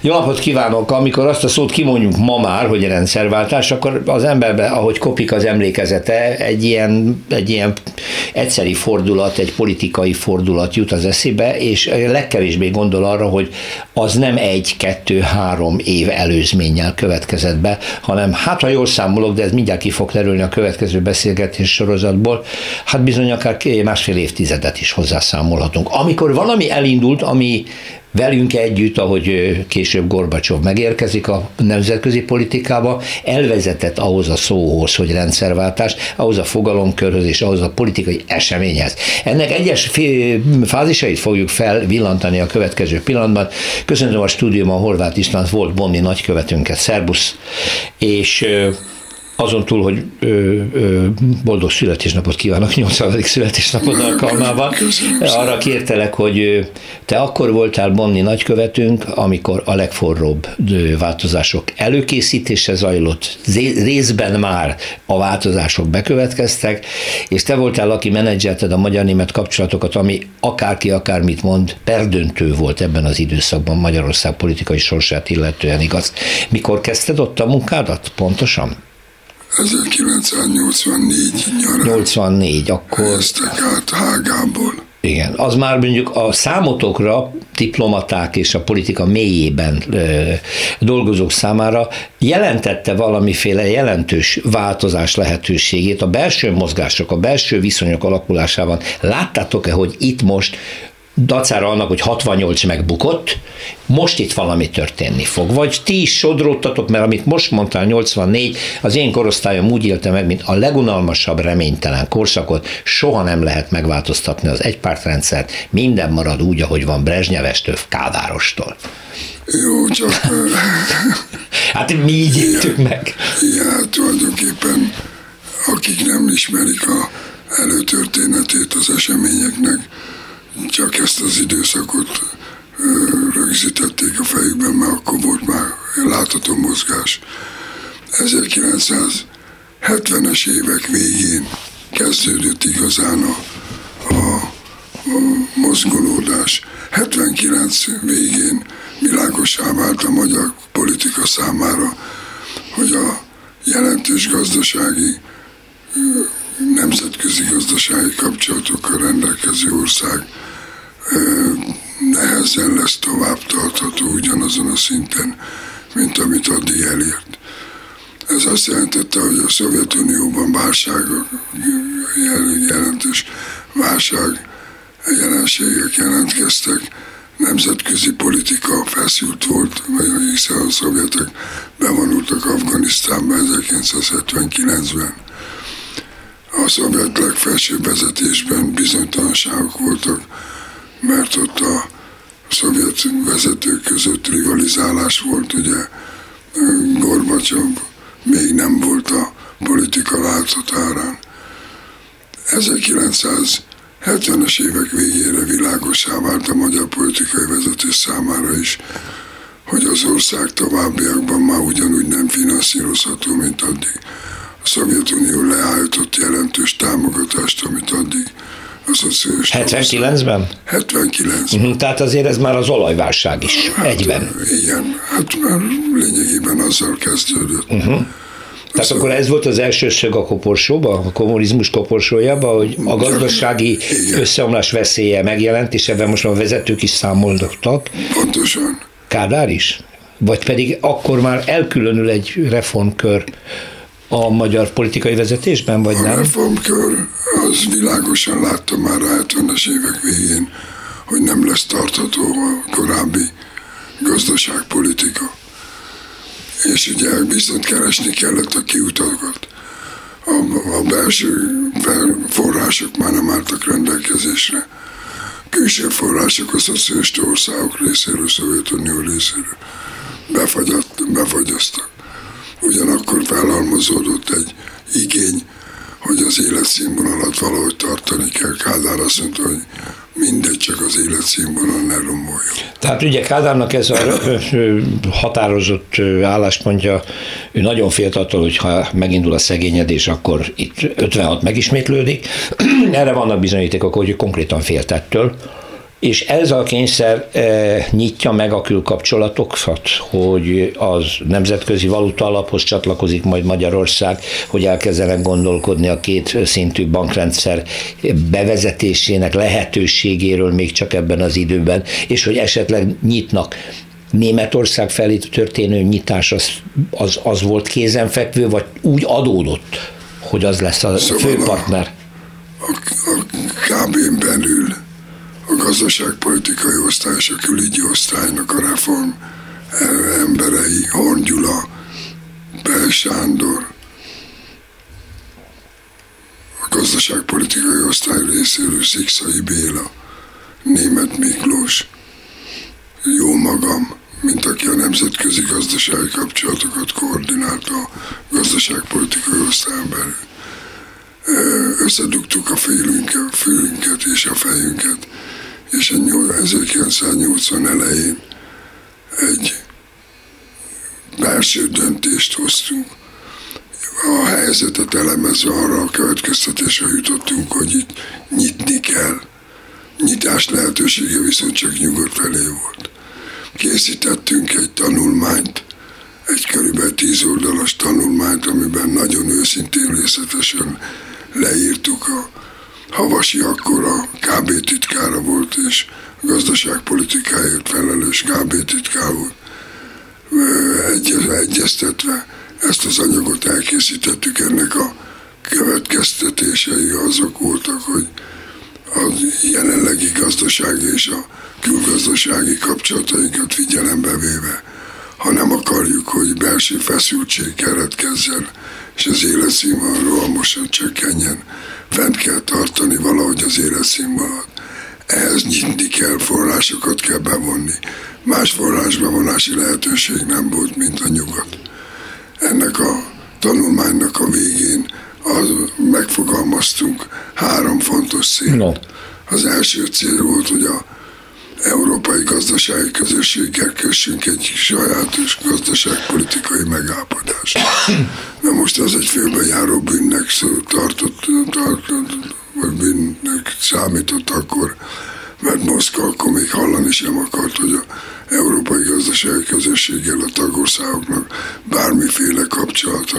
Jó napot kívánok! Amikor azt a szót kimondjuk ma már, hogy rendszerváltás, akkor az emberbe, ahogy kopik az emlékezete, egy ilyen, egy ilyen egyszeri fordulat, egy politikai fordulat jut az eszébe, és legkevésbé gondol arra, hogy az nem egy, kettő, három év előzménnyel következett be, hanem hát ha jól számolok, de ez mindjárt ki fog terülni a következő beszélgetés sorozatból, hát bizony akár másfél évtizedet is hozzászámolhatunk. Amikor valami elindult, ami velünk együtt, ahogy később Gorbacsov megérkezik a nemzetközi politikába, elvezetett ahhoz a szóhoz, hogy rendszerváltás, ahhoz a fogalomkörhöz és ahhoz a politikai eseményhez. Ennek egyes fázisait fogjuk felvillantani a következő pillanatban. Köszönöm a stúdiumban Horváth István volt Bonni nagykövetünket, szerbusz, és azon túl, hogy ö, ö, boldog születésnapot kívánok, 80. születésnapod alkalmával, arra kértelek, hogy te akkor voltál Bonni nagykövetünk, amikor a legforróbb változások előkészítése zajlott, részben már a változások bekövetkeztek, és te voltál, aki menedzselted a magyar-német kapcsolatokat, ami akárki akármit mond, perdöntő volt ebben az időszakban Magyarország politikai sorsát illetően, igaz? Mikor kezdted ott a munkádat pontosan? 1984 nyarán 84, akkor... Helyeztek át Hágából. Igen, az már mondjuk a számotokra, diplomaták és a politika mélyében ö, dolgozók számára jelentette valamiféle jelentős változás lehetőségét a belső mozgások, a belső viszonyok alakulásában. Láttátok-e, hogy itt most dacára annak, hogy 68 megbukott, most itt valami történni fog. Vagy ti is sodródtatok, mert amit most mondtál, 84, az én korosztályom úgy élte meg, mint a legunalmasabb, reménytelen korszakot, soha nem lehet megváltoztatni az egypártrendszert, minden marad úgy, ahogy van Brezsnyevestől, Kádárostól. Jó, csak... hát mi így éltük meg. Igen, tulajdonképpen akik nem ismerik a előtörténetét az eseményeknek, csak ezt az időszakot rögzítették a fejükben, mert akkor volt már látható mozgás. 1970-es évek végén kezdődött igazán a, a, a mozgolódás. 79 végén világosá vált a magyar politika számára, hogy a jelentős gazdasági nemzetközi gazdasági kapcsolatokkal rendelkező ország nehezen lesz tovább tartható ugyanazon a szinten, mint amit addig elért. Ez azt jelentette, hogy a Szovjetunióban válság, jelentős válság jelenségek jelentkeztek, nemzetközi politika feszült volt, hiszen a szovjetek bevonultak Afganisztánba 1979-ben. A szovjet legfelsőbb vezetésben bizonytalanságok voltak, mert ott a szovjet vezetők között rivalizálás volt, ugye Gorbacsov még nem volt a politika láthatárán. 1970-es évek végére világosá vált a magyar politikai vezetés számára is, hogy az ország továbbiakban már ugyanúgy nem finanszírozható, mint addig. A Szovjetunió leállított jelentős támogatást, amit addig 79-ben? 79 uh-huh, Tehát azért ez már az olajválság is hát, egyben. Igen, hát már lényegében azzal kezdődött. Uh-huh. Tehát akkor ez volt az első szög a koporsóba, a kommunizmus koporsójába, hogy a gazdasági Igen. összeomlás veszélye megjelent, és ebben most a vezetők is számoltak. Pontosan. Kádár is? Vagy pedig akkor már elkülönül egy reformkör a magyar politikai vezetésben, vagy nem? A reformkör az világosan látta már a 70-es évek végén, hogy nem lesz tartható a korábbi gazdaságpolitika. És ugye viszont keresni kellett a kiutakat. A, a belső források már nem álltak rendelkezésre. Külső források a szocialista országok részéről, Szovjetunió részéről befagyott, befagyasztak. Ugyanakkor felhalmozódott egy igény, hogy az életszínvonalat valahogy tartani kell. Kádár azt mondta, hogy mi mindegy, csak az életszínvonal ne romoljon. Tehát ugye Kádárnak ez a határozott álláspontja, ő nagyon félt attól, hogy ha megindul a szegényedés, akkor itt 56 megismétlődik. Erre vannak bizonyítékok, hogy konkrétan félt ettől és ez a kényszer e, nyitja meg a külkapcsolatokat, hogy az nemzetközi valuta alaphoz csatlakozik majd Magyarország, hogy elkezdenek gondolkodni a két szintű bankrendszer bevezetésének lehetőségéről még csak ebben az időben, és hogy esetleg nyitnak Németország felé történő nyitás az, az, az volt kézenfekvő, vagy úgy adódott, hogy az lesz a szóval főpartner? A, a, a KB-n belül gazdaságpolitikai osztály és a külügyi osztálynak a reform emberei, Horn Gyula, Bel Sándor, a gazdaságpolitikai osztály részéről Szikszai Béla, Német Miklós, jó magam, mint aki a nemzetközi gazdasági kapcsolatokat koordinálta a gazdaságpolitikai osztályon belül. Összedugtuk a félünket, fülünket és a fejünket, és 1980 elején egy belső döntést hoztunk. A helyzetet elemezve arra a következtetésre jutottunk, hogy itt nyitni kell. Nyitás lehetősége viszont csak nyugodt felé volt. Készítettünk egy tanulmányt, egy körülbelül tíz oldalas tanulmányt, amiben nagyon őszintén részletesen leírtuk a Havasi akkor a KB titkára volt, és gazdaságpolitikáért felelős KB titkár volt. Egy, egyeztetve ezt az anyagot elkészítettük, ennek a következtetései azok voltak, hogy a jelenlegi gazdasági és a külgazdasági kapcsolatainkat figyelembe véve, ha nem akarjuk, hogy belső feszültség keretkezzen, és az életszínvonal rohamosan csökkenjen, fent kell tartani valahogy az életszínvonalat. Ehhez nyitni kell, forrásokat kell bevonni. Más forrásbevonási lehetőség nem volt, mint a nyugat. Ennek a tanulmánynak a végén az megfogalmaztunk három fontos cél. No. Az első cél volt, hogy a európai gazdasági közösséggel kössünk egy sajátos gazdaságpolitikai megállapodást. Na most az egy főbejáró bűnnek tartott, tartott, vagy bűnnek számított akkor, mert Moszkva akkor még hallani sem akart, hogy a Európai Gazdasági Közösséggel a tagországoknak bármiféle kapcsolat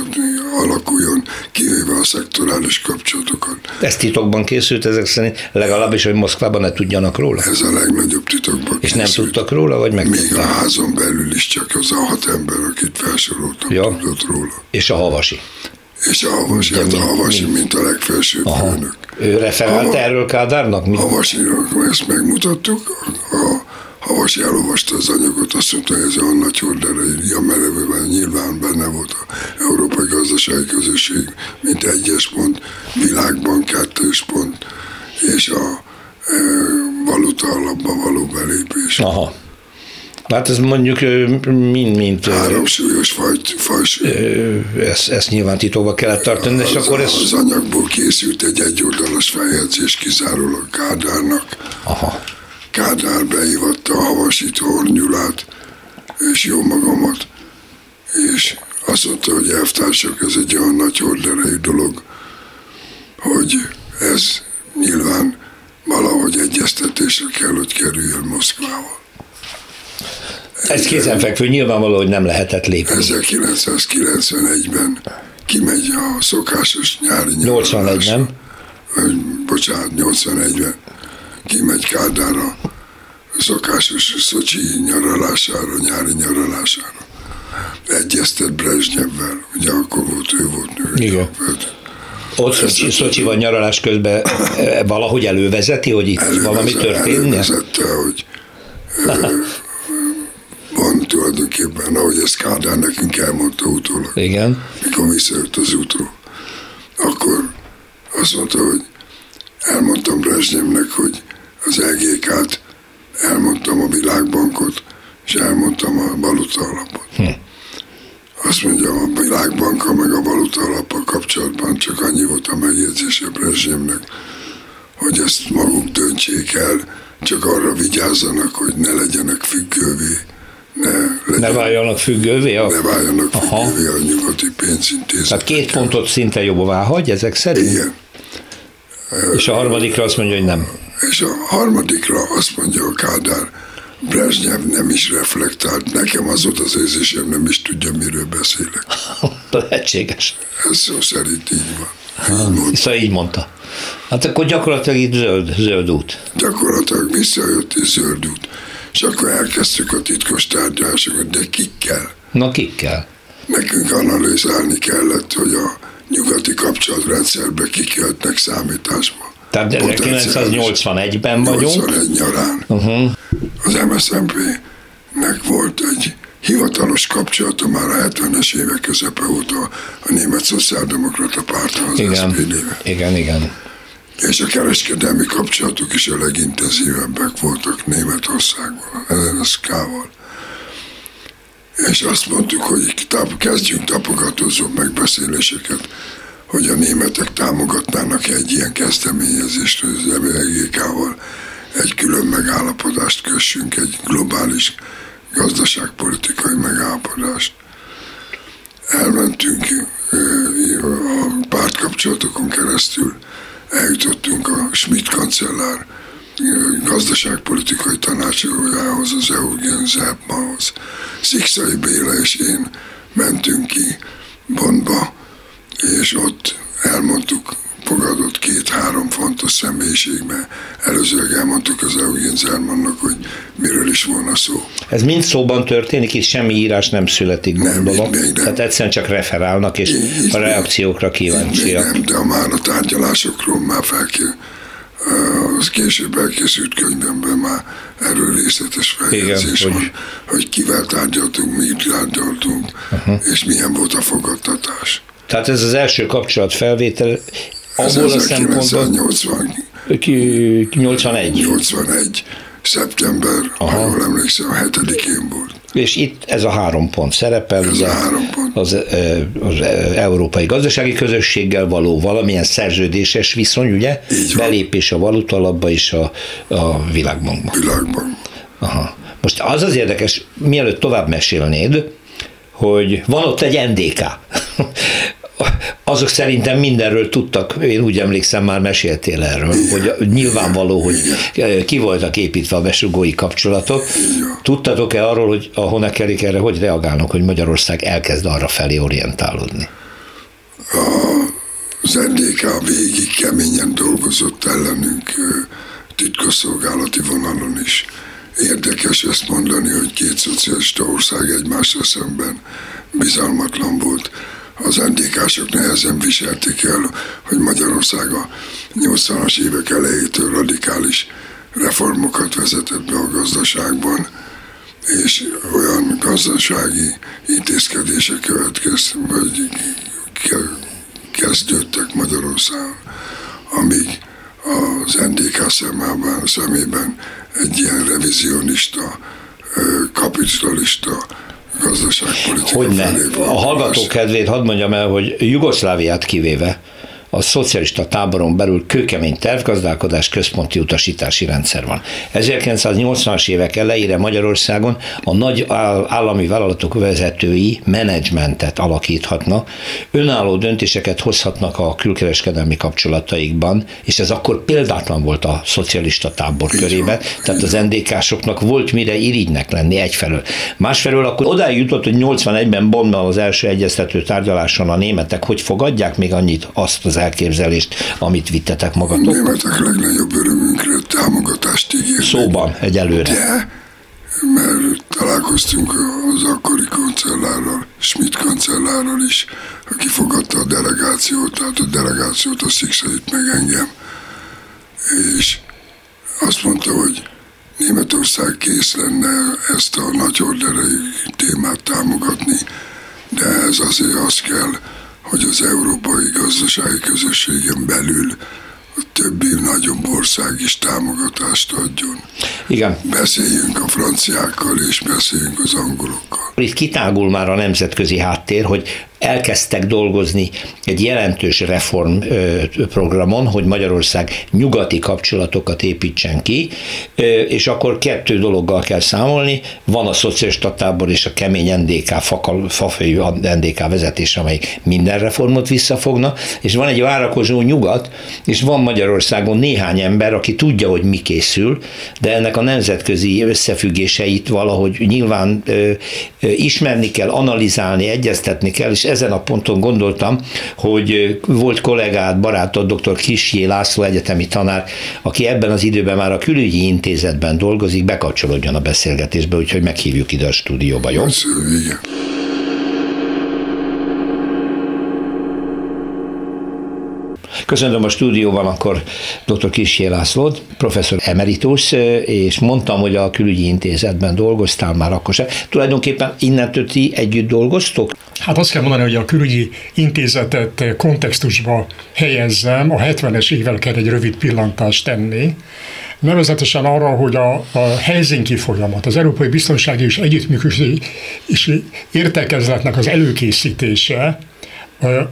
alakuljon, kivéve a szektorális kapcsolatokat. Ez titokban készült ezek szerint, legalábbis, hogy Moszkvában ne tudjanak róla? Ez a legnagyobb titokban És készült. nem tudtak róla, vagy meg Még a házon belül is csak az a hat ember, akit felsoroltam, ja. tudott róla. És a havasi? És a Havasi, hát mint, a legfelsőbb Aha. főnök. Ő referált erről Kádárnak? Havasinak ezt megmutattuk, a Havasi elolvasta az anyagot, azt mondta, hogy ez a nagy horderre írja melevőben, nyilván benne volt a Európai Gazdasági Közösség, mint egyes pont, világban kettős pont, és a e, valuta alapba való belépés. Aha. Hát ez mondjuk mind-mind... Három súlyos faj, fajsú. Ezt, ezt nyilván titokba kellett tartani, az, és akkor ez... Az anyagból készült egy egyoldalas feljegyzés kizárólag Kádárnak. Aha. Kádár beívatta a Havasit, Hornyulát, és jó magamat, és azt mondta, hogy elvtársak, ez egy olyan nagy horderejű dolog, hogy ez nyilván valahogy egyeztetésre kell, hogy kerüljön Moszkvával. Ez kézenfekvő, nyilvánvaló, hogy nem lehetett lépni. 1991-ben kimegy a szokásos nyári 81, nem? Bocsánat, 81-ben kimegy Kádára szokásos Szocsi nyaralására, nyári nyaralására. Egyeztet Brezsnyevvel, ugye akkor volt, ő volt nő. Igen. Ott Szocsi, Szocsiban nyaralás közben e, valahogy elővezeti, hogy itt elővezet, valami történne? Elővezette, hogy tulajdonképpen, ahogy ezt Kádár nekünk elmondta utólag. Igen. Mikor visszajött az útról. Akkor azt mondta, hogy elmondtam Brezsnyevnek, hogy az EGK-t, elmondtam a Világbankot, és elmondtam a valuta alapot. Hm. Azt mondja, a Világbanka meg a valuta alappal kapcsolatban csak annyi volt a megjegyzése Brezsnyevnek, hogy ezt maguk döntsék el, csak arra vigyázzanak, hogy ne legyenek függővé, ne, legyen, Ne váljanak függővé? A... ne váljanak Aha. függővé a nyugati pénzintézetek. Tehát két pontot szinte jobbá hagy ezek szerint? Igen. És a harmadikra azt mondja, hogy nem. És a harmadikra azt mondja a Kádár, Brezsnyev nem is reflektált, nekem az volt az érzésem, nem is tudja, miről beszélek. Lehetséges. Ez szó szerint így van. Így mondta. Szóval így mondta. Hát akkor gyakorlatilag itt zöld, zöld út. Gyakorlatilag visszajött és zöld út. És akkor elkezdtük a titkos tárgyalásokat, de kikkel? Na kikkel? Nekünk analizálni kellett, hogy a nyugati kapcsolatrendszerbe kik jöhetnek számításba. Tehát Potenciális. 1981-ben vagyunk. 81 nyarán. Uh-huh. Az MSZNP-nek volt egy hivatalos kapcsolata már a 70-es évek közepe óta a német szociáldemokrata párttal, az Igen, SPD-vel. igen, igen. És a kereskedelmi kapcsolatok is a legintenzívebbek voltak Németországban, NSK-val. És azt mondtuk, hogy tap, kezdjünk tapogatózó megbeszéléseket, hogy a németek támogatnának egy ilyen kezdeményezést az MGK-val, egy külön megállapodást kössünk, egy globális gazdaságpolitikai megállapodást. Elmentünk a pártkapcsolatokon keresztül, eljutottunk a Schmidt kancellár gazdaságpolitikai tanácsadójához, az Eugen Zepmahoz. Szikszai Béla és én mentünk ki Bondba, és ott elmondtuk, fogadott két-három fontos személyiség, mert előzőleg elmondtuk az Eugen Zermannak, hogy miről is volna szó. Ez mind szóban történik, és semmi írás nem születik, Nem, gondolom. még nem. Tehát egyszerűen csak referálnak, és Így a reakciókra kíváncsiak. nem, de a már a tárgyalásokról már felkér, az később elkészült könyvemben már erről részletes feljegyzés hogy- van, hogy kivel tárgyaltunk, mit tárgyaltunk, uh-huh. és milyen volt a fogadtatás. Tehát ez az első kapcsolat felvétel, abból a szempontból 1980 ki- 81. 81. szeptember, Aha. ha jól emlékszem, a hetedikén volt. És itt ez a három pont szerepel, Ez ugye, a három pont. Az, az Európai Gazdasági Közösséggel való valamilyen szerződéses viszony, ugye? Így van. Belépés a valutalapba és a, a világbankba. Világban. Aha. Most az az érdekes, mielőtt tovább mesélnéd, hogy van ott egy NDK. Azok szerintem mindenről tudtak, én úgy emlékszem, már meséltél erről, hogy nyilvánvaló, hogy ki voltak építve a besugói kapcsolatok. Tudtatok-e arról, hogy a Honekerik erre hogy reagálnak, hogy Magyarország elkezd arra felé orientálódni? Az NDK végig keményen dolgozott ellenünk ö, titkosszolgálati vonalon is. Érdekes ezt mondani, hogy két szocialista ország egymással szemben bizalmatlan volt. Az NDK-sok nehezen viselték el, hogy Magyarország a 80-as évek elejétől radikális reformokat vezetett be a gazdaságban, és olyan gazdasági intézkedések következtek, vagy ke- kezdődtek Magyarországon, amíg az NDK szemében, szemében egy ilyen revizionista, kapitalista gazdaságpolitika Hogy ne? felé A hallgató kedvét hadd mondjam el, hogy Jugoszláviát kivéve a szocialista táboron belül kőkemény tervgazdálkodás központi utasítási rendszer van. 1980-as évek elejére Magyarországon a nagy áll- állami vállalatok vezetői menedzsmentet alakíthatnak, önálló döntéseket hozhatnak a külkereskedelmi kapcsolataikban, és ez akkor példátlan volt a szocialista tábor körében, tehát az NDK-soknak volt mire irigynek lenni egyfelől. Másfelől akkor odáig jutott, hogy 81-ben Bonnban az első egyeztető tárgyaláson a németek hogy fogadják még annyit azt az elképzelést, amit vittetek A magatok? németek legnagyobb örömünkre támogatást ígérnek. Szóban egyelőre. De, mert találkoztunk az akkori kancellárral, Schmidt kancellárral is, aki fogadta a delegációt, tehát a delegációt, a Szikszait meg engem, és azt mondta, hogy Németország kész lenne ezt a nagy orderei témát támogatni, de ez azért az kell, hogy az Európai Gazdasági Közösségen belül a többi nagyobb ország is támogatást adjon. Igen. Beszéljünk a franciákkal és beszéljünk az angolokkal. Itt kitágul már a nemzetközi háttér, hogy elkezdtek dolgozni egy jelentős reformprogramon, hogy Magyarország nyugati kapcsolatokat építsen ki, és akkor kettő dologgal kell számolni, van a szocialista tábor és a kemény NDK, fafejű NDK vezetés, amely minden reformot visszafogna, és van egy várakozó nyugat, és van Magyarországon néhány ember, aki tudja, hogy mi készül, de ennek a nemzetközi összefüggéseit valahogy nyilván ismerni kell, analizálni, egyeztetni kell, és ezen a ponton gondoltam, hogy volt kollégát, barátod, dr. Kisjé László egyetemi tanár, aki ebben az időben már a külügyi intézetben dolgozik, bekapcsolódjon a beszélgetésbe, úgyhogy meghívjuk ide a stúdióba, jó? Köszönöm, igen. Köszönöm a stúdióban akkor dr. Kisjé Lászlót, professzor emeritus, és mondtam, hogy a külügyi intézetben dolgoztál már akkor se. Tulajdonképpen innentől ti együtt dolgoztok? Hát azt kell mondani, hogy a külügyi intézetet kontextusba helyezzem, a 70-es évvel kell egy rövid pillantást tenni, nevezetesen arra, hogy a, a Helsinki folyamat, az Európai Biztonsági és Együttműködési Értekezletnek az előkészítése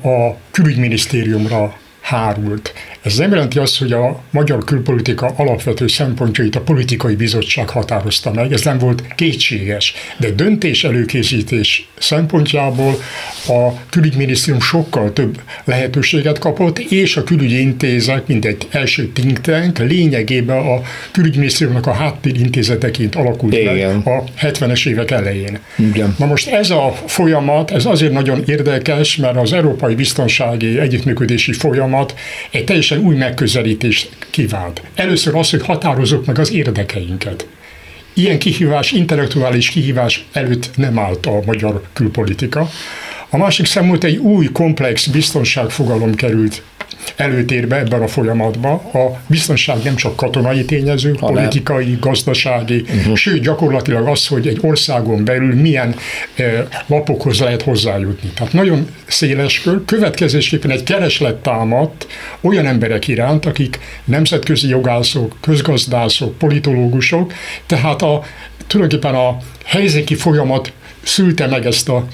a külügyminisztériumra hard work Ez nem jelenti azt, hogy a magyar külpolitika alapvető szempontjait a politikai bizottság határozta meg, ez nem volt kétséges, de döntés előkészítés szempontjából a külügyminisztérium sokkal több lehetőséget kapott, és a külügyi intézet, mint egy első think tank, lényegében a külügyminisztériumnak a háttérintézeteként alakult Igen. meg a 70-es évek elején. Igen. Na most ez a folyamat, ez azért nagyon érdekes, mert az Európai Biztonsági Együttműködési Folyamat egy teljesen teljesen új megközelítést kívánt. Először az, hogy határozzuk meg az érdekeinket. Ilyen kihívás, intellektuális kihívás előtt nem állt a magyar külpolitika. A másik szemült egy új komplex biztonságfogalom került előtérbe ebben a folyamatban. A biztonság nem csak katonai tényező, ha politikai, gazdasági, uh-huh. sőt gyakorlatilag az, hogy egy országon belül milyen eh, lapokhoz lehet hozzájutni. Tehát nagyon széles kör, következésképpen egy kereslet támadt olyan emberek iránt, akik nemzetközi jogászok, közgazdászok, politológusok, tehát a, tulajdonképpen a helyzéki folyamat szülte meg ezt a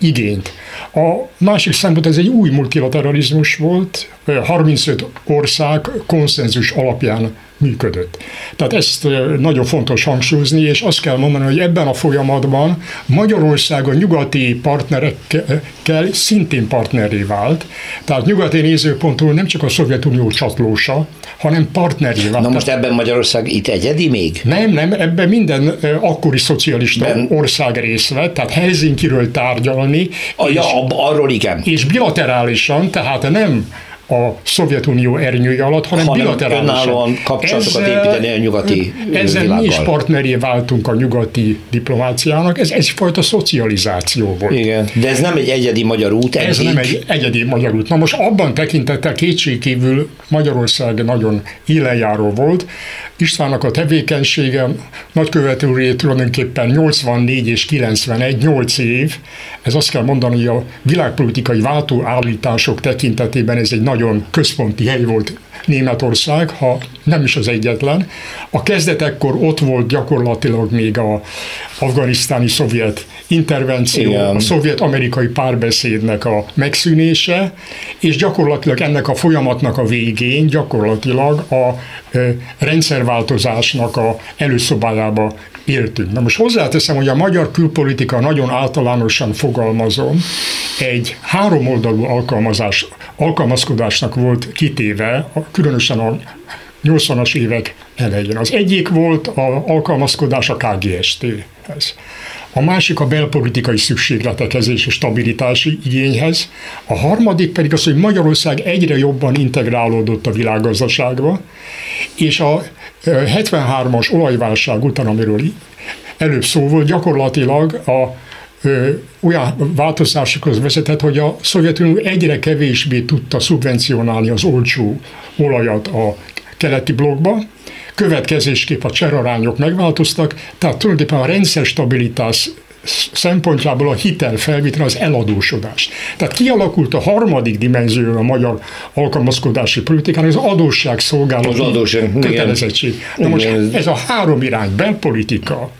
igényt. A másik szempont ez egy új multilateralizmus volt, 35 ország konszenzus alapján működött. Tehát ezt nagyon fontos hangsúlyozni, és azt kell mondani, hogy ebben a folyamatban Magyarország a nyugati partnerekkel szintén partneré vált. Tehát nyugati nézőpontból nem csak a Szovjetunió csatlósa, hanem partneré vált. Na most ebben Magyarország itt egyedi még? Nem, nem, ebben minden akkori szocialista ben... ország részt vett, tehát Helsinkiről tárgyalni. A, és, ja, arról igen. És bilaterálisan, tehát nem a Szovjetunió ernyője alatt, hanem, hanem bilaterálisan. kapcsolatokat ezzel, építeni a nyugati Ezzel világgal. mi is partneré váltunk a nyugati diplomáciának, ez egyfajta szocializáció volt. Igen, de ez nem egy egyedi magyar út. Ez egyik. nem egy egyedi magyar út. Na most abban tekintettel kétségkívül Magyarország nagyon élenjáró volt, Istvánnak a tevékenysége nagykövetőré tulajdonképpen 84 és 91, 8 év. Ez azt kell mondani, hogy a világpolitikai váltóállítások tekintetében ez egy nagyon központi hely volt Németország, ha nem is az egyetlen. A kezdetekkor ott volt gyakorlatilag még a afganisztáni szovjet intervenció, Igen. a szovjet-amerikai párbeszédnek a megszűnése, és gyakorlatilag ennek a folyamatnak a végén gyakorlatilag a rendszerváltozásnak a előszobájába éltünk. Na most hozzáteszem, hogy a magyar külpolitika nagyon általánosan fogalmazom, egy háromoldalú alkalmazás, alkalmazkodásnak volt kitéve, különösen a 80-as évek elején. Az egyik volt a alkalmazkodás a KGST-hez. A másik a belpolitikai szükségletekhez és stabilitási igényhez. A harmadik pedig az, hogy Magyarország egyre jobban integrálódott a világgazdaságba, és a 73-as olajválság után, amiről előbb szó volt, gyakorlatilag a olyan változásokhoz vezetett, hogy a Szovjetunió egyre kevésbé tudta szubvencionálni az olcsó olajat a keleti blokkba, következésképp a cserarányok megváltoztak, tehát tulajdonképpen a rendszer stabilitás szempontjából a hitel felvétel az eladósodás. Tehát kialakult a harmadik dimenzió a magyar alkalmazkodási politikának, az adósság szolgálat kötelezettség. Na most ez a három irány, belpolitika,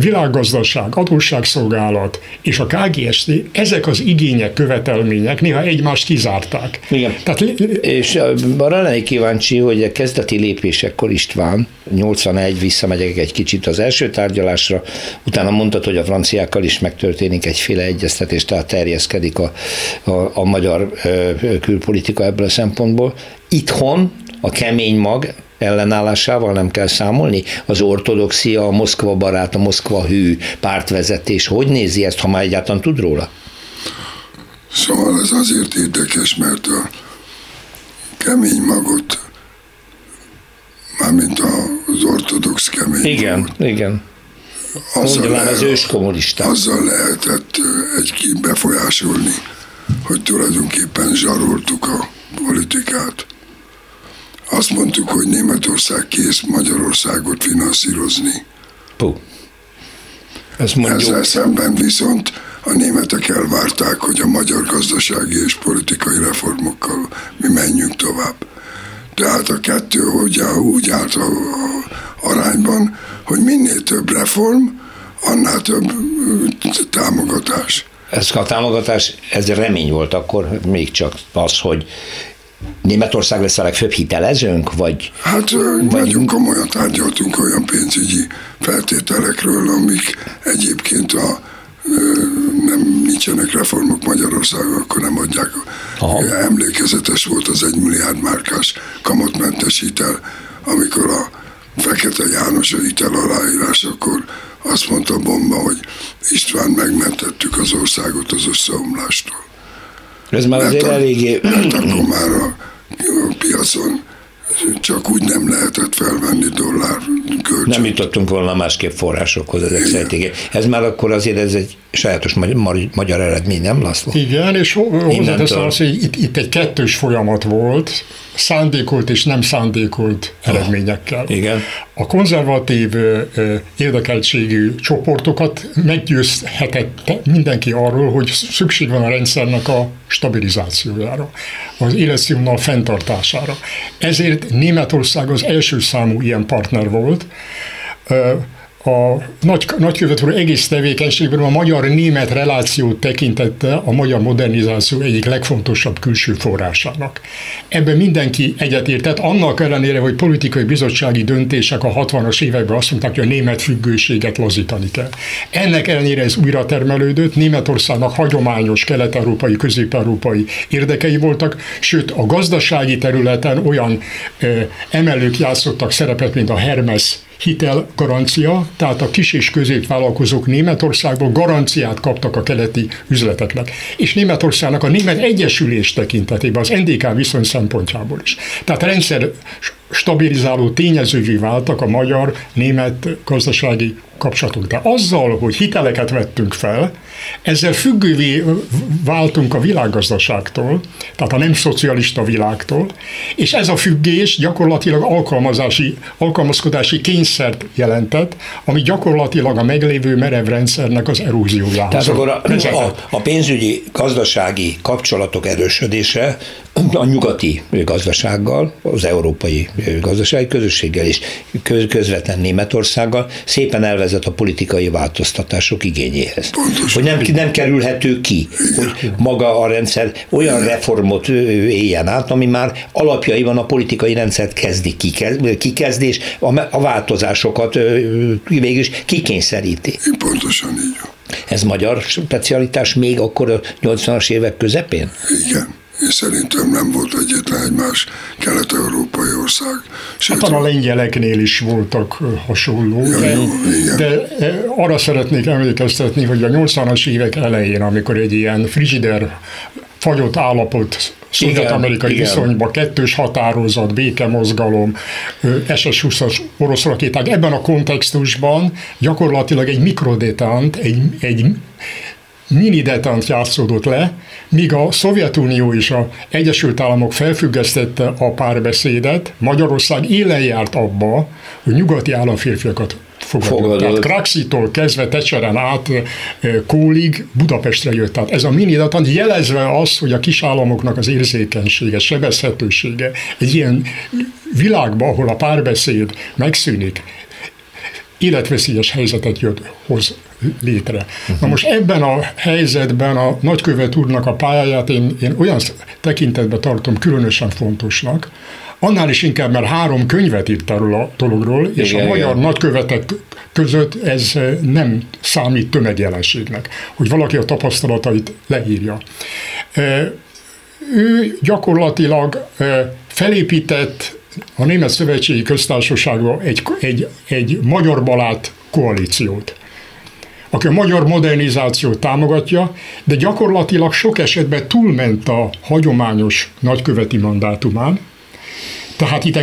világgazdaság, adósságszolgálat és a KGST, ezek az igények, követelmények néha egymást kizárták. Igen. Tehát, és arra lennék kíváncsi, hogy a kezdeti lépésekkor István, 81 visszamegyek egy kicsit az első tárgyalásra, utána mondtad, hogy a franciákkal is megtörténik egyféle egyeztetés, tehát terjeszkedik a, a, a magyar külpolitika ebből a szempontból. Itthon a kemény mag ellenállásával nem kell számolni? Az ortodoxia, a Moszkva barát, a Moszkva hű pártvezetés, hogy nézi ezt, ha már egyáltalán tud róla? Szóval ez azért érdekes, mert a kemény magot, mármint az ortodox kemény Igen, magot, igen. Azzal, le, az ős kommunista. Azzal lehetett egy befolyásolni, hogy tulajdonképpen zsaroltuk a politikát. Azt mondtuk, hogy Németország kész Magyarországot finanszírozni. Puh. Ezt mondjuk. Ezzel szemben viszont a németek elvárták, hogy a magyar gazdasági és politikai reformokkal mi menjünk tovább. Tehát a kettő hogy úgy állt a, a arányban, hogy minél több reform, annál több támogatás. Ez a támogatás, ez remény volt akkor, még csak az, hogy Németország lesz a legfőbb hitelezőnk, vagy? Hát vagy... nagyon komolyan tárgyaltunk olyan pénzügyi feltételekről, amik egyébként a nem nincsenek reformok Magyarországon, akkor nem adják. Aha. Emlékezetes volt az egy milliárd márkás kamatmentes hitel, amikor a Fekete János a hitel aláírás, akkor azt mondta bomba, hogy István megmentettük az országot az összeomlástól. Ez már azért a, eléggé... Mert akkor már a, a piacon csak úgy nem lehetett felvenni dollár kölcsön. Nem jutottunk volna másképp forrásokhoz ezek szerint. Ez már akkor azért ez egy sajátos magyar, magyar eredmény, nem László? Igen, és hozzáteszem azt, hogy itt, itt egy kettős folyamat volt, szándékolt és nem szándékolt eredményekkel. Igen. A konzervatív érdekeltségű csoportokat meggyőzhetett mindenki arról, hogy szükség van a rendszernek a stabilizációjára, az életszínvonal fenntartására. Ezért Németország az első számú ilyen partner volt a nagy, nagykövet egész tevékenységben a magyar-német relációt tekintette a magyar modernizáció egyik legfontosabb külső forrásának. Ebben mindenki egyetértett, annak ellenére, hogy politikai bizottsági döntések a 60-as években azt mondták, hogy a német függőséget lazítani kell. Ennek ellenére ez újra termelődött, Németországnak hagyományos kelet-európai, közép-európai érdekei voltak, sőt a gazdasági területen olyan emelők játszottak szerepet, mint a Hermes hitelgarancia, tehát a kis és középvállalkozók Németországból garanciát kaptak a keleti üzleteknek. És Németországnak a Német Egyesülés tekintetében, az NDK viszony szempontjából is. Tehát rendszer stabilizáló tényezővé váltak a magyar-német gazdasági kapcsolatunk. De azzal, hogy hiteleket vettünk fel, ezzel függővé váltunk a világgazdaságtól, tehát a nem szocialista világtól, és ez a függés gyakorlatilag alkalmazási, alkalmazkodási kényszert jelentett, ami gyakorlatilag a meglévő merev rendszernek az eróziójához. Tehát akkor a, a, a pénzügyi gazdasági kapcsolatok erősödése a nyugati gazdasággal, az európai gazdasági közösséggel és közvetlen Németországgal szépen elvezet a politikai változtatások igényéhez. Pontosan. Hogy nem, nem kerülhető ki, hogy maga a rendszer olyan reformot éljen át, ami már alapjaiban a politikai rendszert kezdi kikezdés, a, a változásokat végül is kikényszeríti. Pontosan így Ez magyar specialitás még akkor a 80-as évek közepén? Igen és szerintem nem volt egyetlen egy más kelet-európai ország. Sőt, hát a lengyeleknél is voltak hasonló, ja, de, jó, de arra szeretnék emlékeztetni, hogy a 80-as évek elején, amikor egy ilyen frigider fagyott állapot szovjet-amerikai viszonyban, kettős határozat, békemozgalom, SS-20-as orosz rakéták. Ebben a kontextusban gyakorlatilag egy mikrodetant, egy, egy mini detant játszódott le, míg a Szovjetunió és a Egyesült Államok felfüggesztette a párbeszédet, Magyarország élen járt abba, hogy nyugati államférfiakat fogadott. Tehát Kraxitól kezdve Tecseren át Kólig Budapestre jött. Tehát ez a mini detant jelezve az, hogy a kisállamoknak az érzékenysége, sebezhetősége egy ilyen világban, ahol a párbeszéd megszűnik, életveszélyes helyzetet jött, hoz létre. Na most ebben a helyzetben a nagykövet úrnak a pályáját én, én olyan tekintetben tartom különösen fontosnak, annál is inkább, mert három könyvet írt erről a dologról, és igen, a magyar igen. nagykövetek között ez nem számít tömegjelenségnek, hogy valaki a tapasztalatait leírja. Ő gyakorlatilag felépített a Német Szövetségi Köztársaságban egy, egy, egy magyar balát koalíciót aki a magyar modernizációt támogatja, de gyakorlatilag sok esetben túlment a hagyományos nagyköveti mandátumán, tehát itt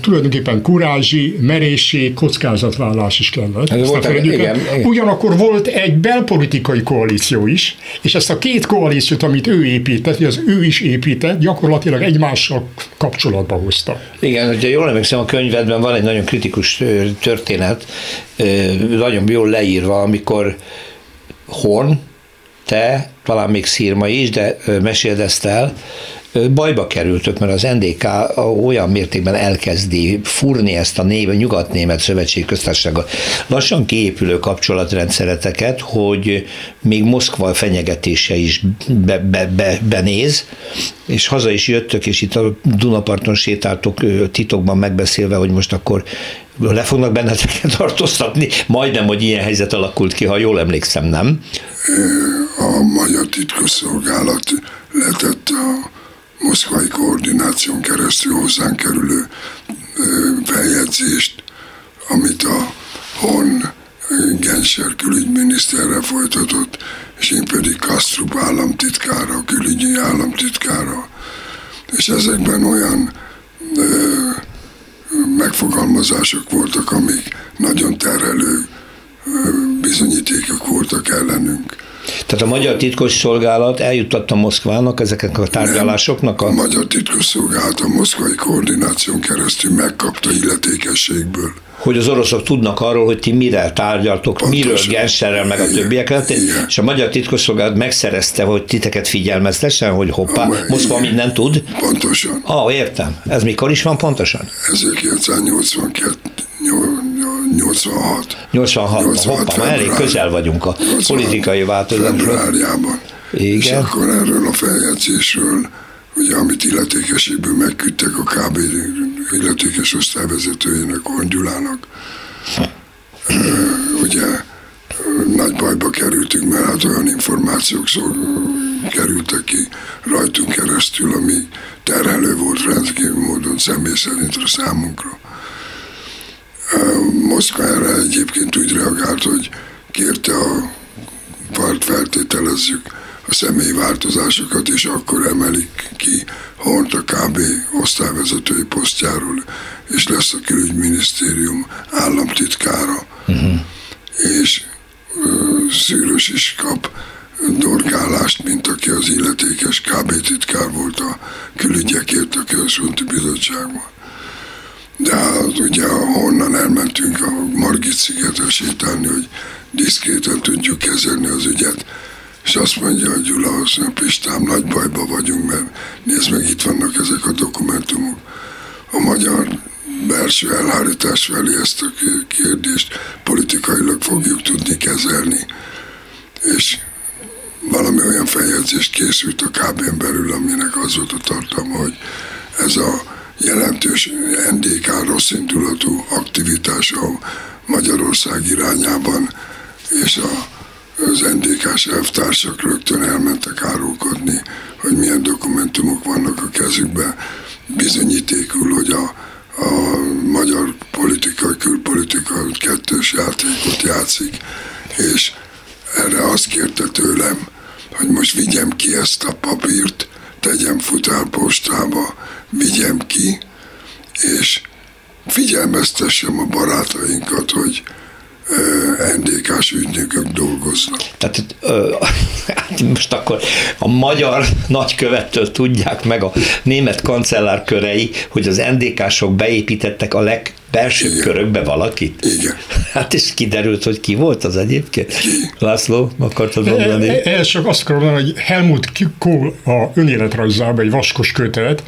tulajdonképpen kurázsi, merészség, kockázatvállalás is kellett. Ez volt, igen, igen. Ugyanakkor volt egy belpolitikai koalíció is, és ezt a két koalíciót, amit ő épített, az ő is épített, gyakorlatilag egymással kapcsolatba hozta. Igen, hogyha jól emlékszem, a könyvedben van egy nagyon kritikus történet, nagyon jól leírva, amikor Horn, te, talán még Szírma is, de meséld ezt el, bajba kerültök, mert az NDK olyan mértékben elkezdi furni ezt a név, nyugat-német szövetség köztársasággal lassan kiépülő kapcsolatrendszereteket, hogy még Moszkva fenyegetése is be, be, be, benéz, és haza is jöttök, és itt a Dunaparton sétáltok titokban megbeszélve, hogy most akkor le fognak benneteket tartóztatni, majdnem, hogy ilyen helyzet alakult ki, ha jól emlékszem, nem? A magyar titkosszolgálat letette a moszkvai koordináción keresztül hozzánk kerülő feljegyzést, amit a Hon Genscher külügyminiszterrel folytatott, és én pedig Kastrup államtitkára, külügyi államtitkára. És ezekben olyan ö, megfogalmazások voltak, amik nagyon terhelő bizonyítékok voltak ellenünk. Tehát a magyar titkos szolgálat eljuttatta Moszkvának ezeknek a tárgyalásoknak? A, a magyar titkos szolgálat a moszkvai koordináción keresztül megkapta illetékességből hogy az oroszok tudnak arról, hogy ti mire tárgyaltok, Pontosan. miről Genserrel, meg a többiekkel, és a magyar titkosszolgálat megszerezte, hogy titeket figyelmeztessen, hogy hoppá, ah, Moszkva mindent tud. Pontosan. Ah, értem. Ez mikor is van pontosan? 1982 86. 86. 86 hoppá, már elég közel vagyunk a politikai változásról. Igen. És akkor erről a feljegyzésről, ugye, amit illetékeségből megküldtek a KB illetékes osztályvezetőjének, Gyulának, ugye nagy bajba kerültünk, mert hát olyan információk szó, kerültek ki rajtunk keresztül, ami terhelő volt rendkívül módon személy szerint a számunkra. Moszkva erre egyébként úgy reagált, hogy kérte a part feltételezzük a személyi változásokat, és akkor emelik ki Hont a KB osztályvezetői posztjáról, és lesz a külügyminisztérium államtitkára. Uh-huh. És uh, Szűrös is kap dorgálást, mint aki az illetékes KB titkár volt a külügyekért a központi bizottságban. De hát ugye honnan elmentünk a Margit szigetre sétálni, hogy diszkréten tudjuk kezelni az ügyet, és azt mondja a Gyula, hogy Pistám, nagy bajba vagyunk, mert nézd meg, itt vannak ezek a dokumentumok. A magyar belső elhárítás felé ezt a kérdést politikailag fogjuk tudni kezelni. És valami olyan feljegyzést készült a kb belül, aminek az volt a tartalma, hogy ez a jelentős NDK rossz indulatú aktivitása Magyarország irányában, és a, az NDK-s elvtársak rögtön elmentek árulkodni, hogy milyen dokumentumok vannak a kezükben, bizonyítékul, hogy a, a magyar politika, külpolitika kettős játékot játszik, és erre azt kérte tőlem, hogy most vigyem ki ezt a papírt, tegyem futárpostába, vigyem ki, és figyelmeztessem a barátainkat, hogy NDK-s ügynökök dolgoznak. Tehát ö, hát most akkor a magyar nagykövettől tudják meg a német kancellár körei, hogy az NDK-sok beépítettek a leg belső Igen. körökbe valakit? Igen. Hát és kiderült, hogy ki volt az egyébként? László, akartad mondani? E- Ehhez csak azt akarom mondani, hogy Helmut Kohl a önéletrajzában egy vaskos kötet,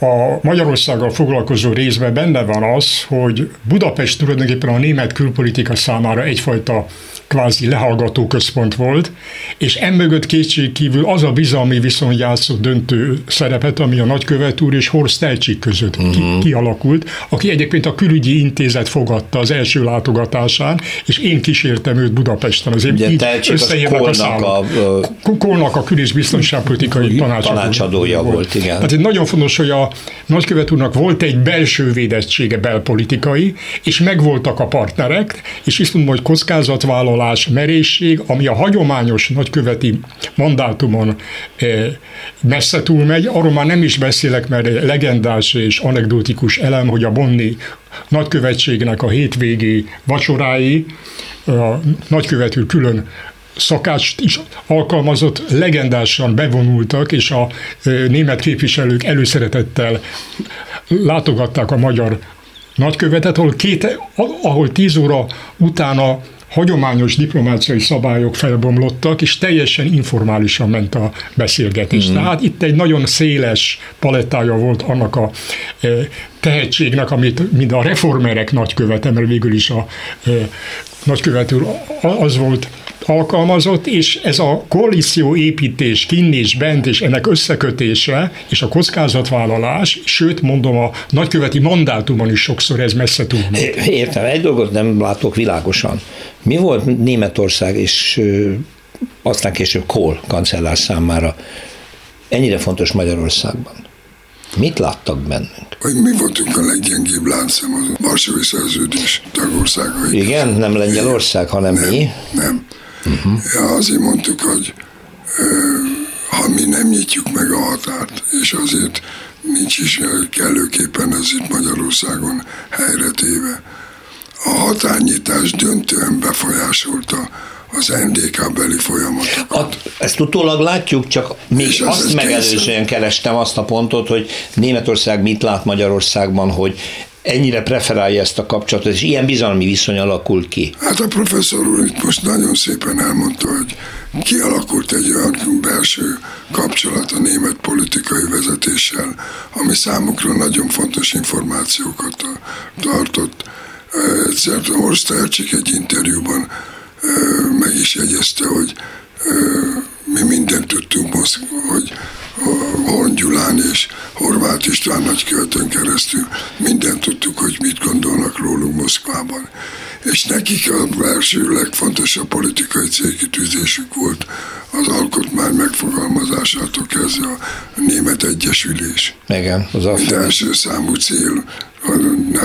a Magyarországgal foglalkozó részben benne van az, hogy Budapest tulajdonképpen a német külpolitika számára egyfajta kvázi lehallgató központ volt, és emögött kétség kívül az a bizalmi viszony játszott döntő szerepet, ami a nagykövet úr és Horst Elcsik között ki, kialakult, aki egyébként a külügyi intézet fogadta az első látogatásán, és én kísértem őt Budapesten. Azért Ugye így összeérnek Kohlnak számok. a, ö, Kolnak a kül- és biztonságpolitikai tanácsadója, tanácsadója volt, igen. Tehát nagyon fontos, hogy a nagykövet úrnak volt egy belső védettsége belpolitikai, és megvoltak a partnerek, és is mondom, hogy kockázatvállalás, merészség, ami a hagyományos nagyköveti mandátumon eh, messze túlmegy, arról már nem is beszélek, mert legendás és anekdotikus elem, hogy a Bonni nagykövetségnek a hétvégi vacsorái, a nagykövető külön szakást is alkalmazott, legendásan bevonultak, és a ö, német képviselők előszeretettel látogatták a magyar nagykövetet, ahol, két, ahol tíz óra utána hagyományos diplomáciai szabályok felbomlottak, és teljesen informálisan ment a beszélgetés. Mm. Tehát itt egy nagyon széles palettája volt annak a e, tehetségnek, amit mind a reformerek nagykövete, mert végül is a e, nagykövet úr az volt alkalmazott, és ez a koalíció építés kinn és bent, és ennek összekötése, és a kockázatvállalás, sőt, mondom, a nagyköveti mandátumon is sokszor ez messze túl. Értem, egy dolgot nem látok világosan. Mi volt Németország és aztán később Kohl kancellár számára ennyire fontos Magyarországban? Mit láttak bennünk? Hogy mi voltunk a leggyengébb láncszem az Varsói Szerződés tagországai. Igen, nem Lengyelország, hanem nem, mi? Nem. Uh-huh. Azért mondtuk, hogy ha mi nem nyitjuk meg a határt, és azért nincs is kellőképpen ez itt Magyarországon helyre téve. A határnyitás döntően befolyásolta az NDK beli folyamatot. At, ezt utólag látjuk, csak még És az azt megelőzően kerestem azt a pontot, hogy Németország mit lát Magyarországban, hogy ennyire preferálja ezt a kapcsolatot, és ilyen bizalmi viszony alakul ki. Hát a professzor úr itt most nagyon szépen elmondta, hogy kialakult egy olyan belső kapcsolat a német politikai vezetéssel, ami számukra nagyon fontos információkat tartott. Egyszer Horst Elcsik egy interjúban meg is jegyezte, hogy mi mindent tudtunk, hogy Horn Gyulán és Horváth István nagykövetőn keresztül mindent tudtuk, hogy mit gondolnak rólunk Moszkvában. És nekik a első legfontosabb politikai célkitűzésük volt az alkotmány megfogalmazásától kezdve a Német Egyesülés. Igen, az Mint első számú cél,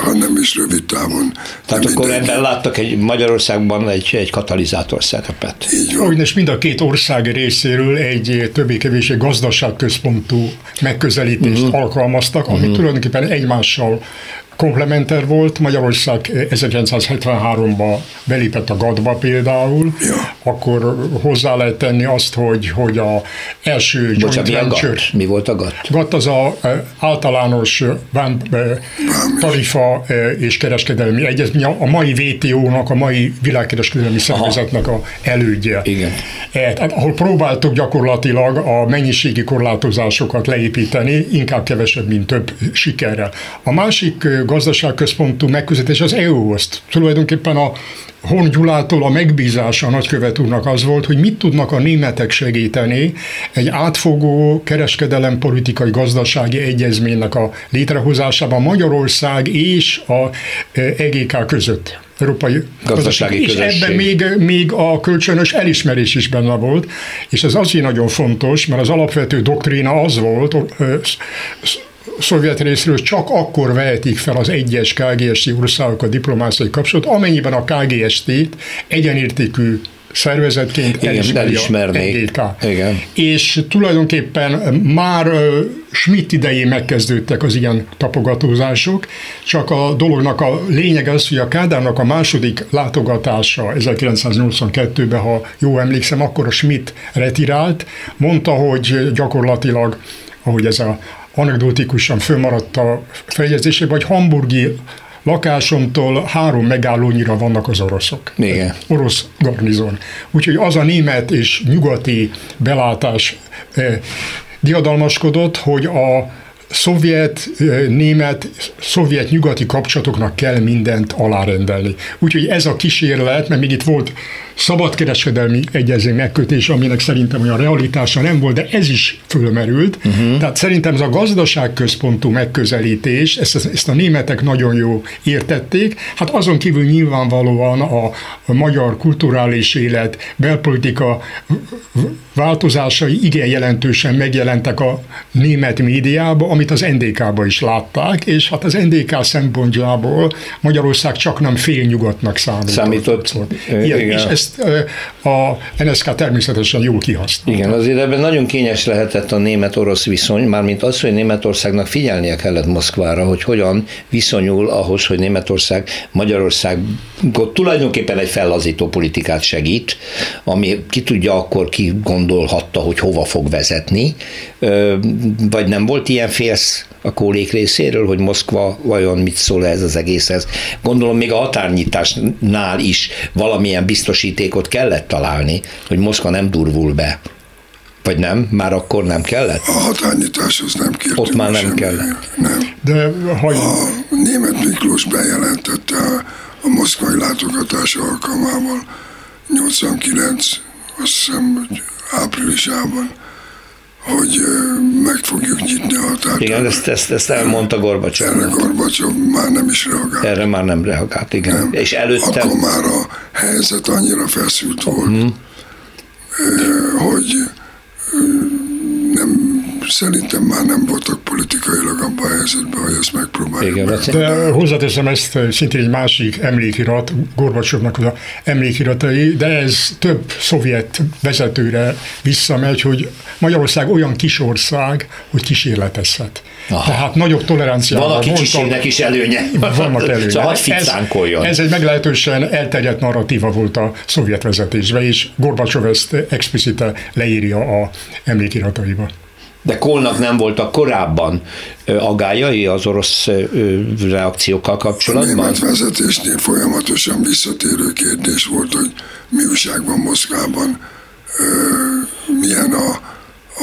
ha nem is rövid távon. Tehát akkor mindenki... ebben láttak egy Magyarországban egy, egy katalizátor szerepet. Így van. És mind a két ország részéről egy többé-kevésbé gazdaságközpontú megközelítést uh-huh. alkalmaztak, ami uh-huh. tulajdonképpen egymással komplementer volt. Magyarország 1973-ban belépett a GATT-ba például, Ja. akkor hozzá lehet tenni azt, hogy, hogy a első joint Bocsánat, mi, a venture... GATT? mi volt a GATT? GATT az a e, általános e, vám, e, tarifa és kereskedelmi egyezmény, a mai WTO-nak, a mai világkereskedelmi szervezetnek a elődje. Igen. E, tehát, ahol próbáltuk gyakorlatilag a mennyiségi korlátozásokat leépíteni, inkább kevesebb, mint több sikerrel. A másik gazdaságközpontú megközelítés az EU-hoz. Tulajdonképpen a Horn Gyulától a megbízása a nagykövet úrnak az volt, hogy mit tudnak a németek segíteni egy átfogó kereskedelem politikai gazdasági egyezménynek a létrehozásában Magyarország és a EGK között. Európai Gazdasági És közösség. ebben még, még a kölcsönös elismerés is benne volt, és ez azért nagyon fontos, mert az alapvető doktrína az volt, szovjet részről csak akkor vehetik fel az egyes KGST országok a diplomáciai kapcsolatot, amennyiben a KGST-t egyenértékű szervezetként Igen, elismeri elismernék. Igen. És tulajdonképpen már Schmidt idején megkezdődtek az ilyen tapogatózások, csak a dolognak a lényeg az, hogy a Kádárnak a második látogatása 1982-ben, ha jó emlékszem, akkor a Schmidt retirált, mondta, hogy gyakorlatilag, ahogy ez a anekdotikusan fölmaradt a feljegyzése, vagy hamburgi lakásomtól három megállónyira vannak az oroszok. Igen. Orosz garnizon. Úgyhogy az a német és nyugati belátás eh, diadalmaskodott, hogy a szovjet, német, szovjet-nyugati kapcsolatoknak kell mindent alárendelni. Úgyhogy ez a kísérlet, mert még itt volt szabadkereskedelmi egyezmény megkötés, aminek szerintem olyan realitása nem volt, de ez is fölmerült. Uh-huh. Tehát szerintem ez a gazdaságközpontú megközelítés, ezt, ezt a németek nagyon jó értették. Hát azon kívül nyilvánvalóan a, a magyar kulturális élet, belpolitika változásai igen jelentősen megjelentek a német médiában, amit az NDK-ba is látták, és hát az NDK szempontjából Magyarország csak nem félnyugatnak számított. Számított. Igen, igen. És ezt a NSK természetesen jól kihasználta. Igen, azért ebben nagyon kényes lehetett a német-orosz viszony, mármint az, hogy Németországnak figyelnie kellett Moszkvára, hogy hogyan viszonyul ahhoz, hogy Németország Magyarország tulajdonképpen egy fellazító politikát segít, ami ki tudja akkor ki gondolhatta, hogy hova fog vezetni, vagy nem volt ilyen félsz a kólék részéről, hogy Moszkva vajon mit szól ez az egészhez. Gondolom még a határnyitásnál is valamilyen biztosítékot kellett találni, hogy Moszkva nem durvul be. Vagy nem? Már akkor nem kellett? A határnyitáshoz nem kértünk Ott már nem semmi. kellett. Nem. De hogy... A német Miklós bejelentette a, a moszkvai látogatás alkalmával 89, azt hiszem, hogy áprilisában, hogy meg fogjuk nyitni a határt. Igen, ezt, ezt, ezt elmondta Gorbacsov. Erre Gorbacsov már nem is reagált. Erre már nem reagált, igen. Nem. És előtte... Akkor már a helyzet annyira feszült volt, mm. hogy szerintem már nem voltak politikailag abban a helyzetben, hogy ezt megpróbáljuk. Igen, meg. De hozzáteszem ezt szintén egy másik emlékirat, Gorbacsovnak az emlékiratai, de ez több szovjet vezetőre visszamegy, hogy Magyarország olyan kis ország, hogy kísérletezhet. Aha. Tehát nagyobb toleranciával. Van a kicsiségnek is előnye. Vannak előnye. Szóval. Ez, ez egy meglehetősen elterjedt narratíva volt a szovjet vezetésben, és Gorbacsov ezt explicite leírja a emlékirataiba. De Kohlnak nem voltak korábban agályai az orosz reakciókkal A kapcsolatban? német vezetésnél folyamatosan visszatérő kérdés volt, hogy mi újság van Moszkvában, milyen a,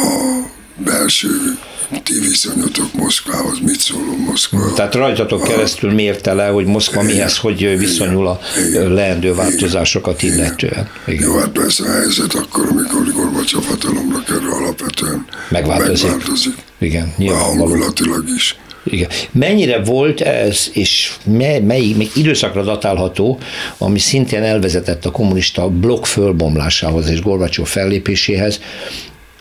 a belső ti viszonyotok Moszkvához, mit szóló Moszkva. Tehát rajtatok keresztül mérte le, hogy Moszkva mihez, hogy viszonyul a leendő változásokat illetően. Igen. Jó, hát persze a helyzet akkor, amikor Gorbacsov hatalomra kerül, alapvetően Megváltozik. megváltozik. Igen, A nyilvánvaló. hangulatilag is. Igen. Mennyire volt ez, és mely, mely, még időszakra datálható, ami szintén elvezetett a kommunista blokk fölbomlásához és Gorbacsov fellépéséhez,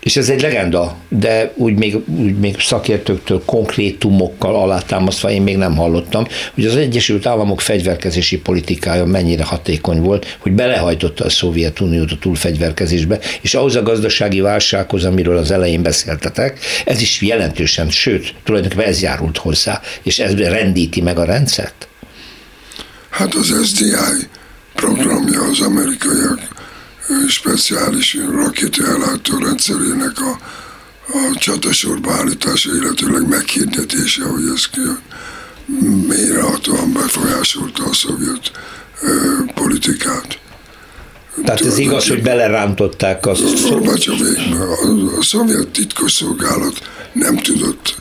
és ez egy legenda, de úgy még, úgy még szakértőktől konkrétumokkal alátámasztva én még nem hallottam, hogy az Egyesült Államok fegyverkezési politikája mennyire hatékony volt, hogy belehajtotta a Szovjetuniót a túlfegyverkezésbe, és ahhoz a gazdasági válsághoz, amiről az elején beszéltetek, ez is jelentősen, sőt, tulajdonképpen ez járult hozzá, és ez rendíti meg a rendszert. Hát az SDI programja az amerikaiak speciális rakétaellátó rendszerének a, a csatasorba állítása, illetőleg meghirdetése, hogy ez mélyrehatóan befolyásolta a szovjet ö, politikát. Tehát ez igaz, hogy belerántották a Gorbacsovékben a, a szovjet titkosszolgálat nem tudott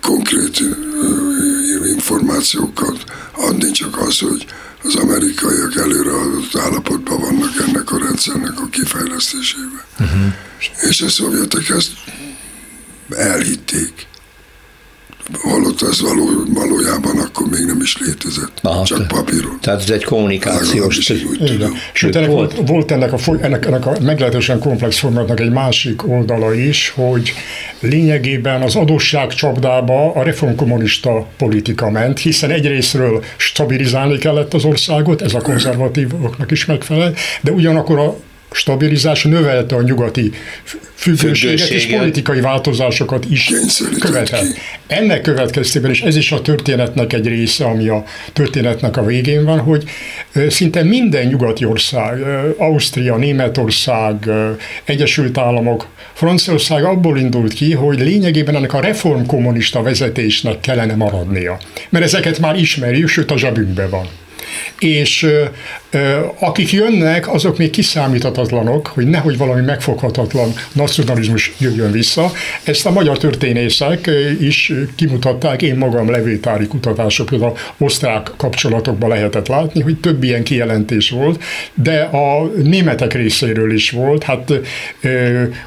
konkrét ö, információkat adni, csak az, hogy az amerikaiak előreadott állapotban vannak ennek a rendszernek a kifejlesztésében. Uh-huh. És a szovjetek ezt elhitték. Holott ez való, valójában akkor még nem is létezett, Aha, csak te- papíron. Tehát ez egy kommunikációs... Tudom. Sőt, ennek volt. volt, ennek, a, ennek, ennek a meglehetősen komplex formának egy másik oldala is, hogy lényegében az adósságcsapdába a reformkommunista politika ment, hiszen egyrésztről stabilizálni kellett az országot, ez a konzervatívoknak is megfelel, de ugyanakkor a stabilizása növelte a nyugati függőséget, és politikai változásokat is ki. Ennek következtében, és ez is a történetnek egy része, ami a történetnek a végén van, hogy szinte minden nyugati ország, Ausztria, Németország, Egyesült Államok, Franciaország abból indult ki, hogy lényegében ennek a reformkommunista vezetésnek kellene maradnia. Mert ezeket már ismerjük, sőt a zsebünkben van és akik jönnek, azok még kiszámíthatatlanok, hogy nehogy valami megfoghatatlan nacionalizmus jöjjön vissza. Ezt a magyar történészek is kimutatták, én magam levétári kutatások, például osztrák kapcsolatokban lehetett látni, hogy több ilyen kijelentés volt, de a németek részéről is volt, hát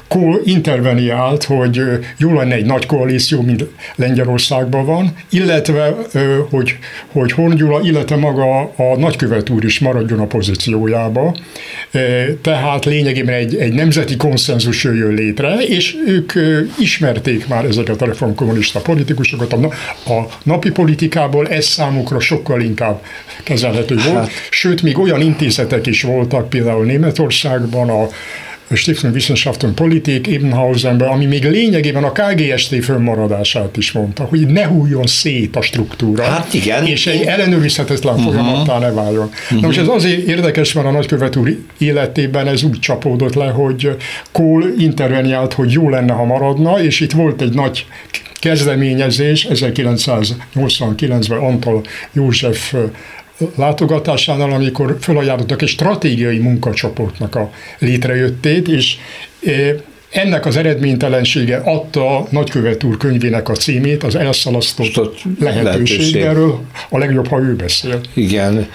Kohl interveniált, hogy jó lenne egy nagy koalíció, mint Lengyelországban van, illetve, hogy, hogy Horn Gyula, illetve maga a nagykövet úr is maradjon a pozíciójába. E, Tehát lényegében egy, egy nemzeti konszenzus jöjjön létre, és ők ö, ismerték már ezeket a reformkommunista politikusokat a, a napi politikából, ez számukra sokkal inkább kezelhető volt. Hát. Sőt, még olyan intézetek is voltak, például Németországban a Stiftung Wissenschaften Politik Ebenhausenben, ami még lényegében a KGST fönnmaradását is mondta, hogy ne hújjon szét a struktúra, Hát igen. és egy ellenőrizhetetlen uh-huh. folyamattá ne váljon. Uh-huh. Na most ez azért érdekes, mert a nagykövet úr életében ez úgy csapódott le, hogy Kohl interveniált, hogy jó lenne, ha maradna, és itt volt egy nagy kezdeményezés 1989-ben Antal József látogatásánál, amikor felajánlottak egy stratégiai munkacsoportnak a létrejöttét, és eh, ennek az eredménytelensége adta a nagykövet úr könyvének a címét, az elszalasztott lehetőség. lehetőség. Erről a legjobb, ha ő beszél. Igen.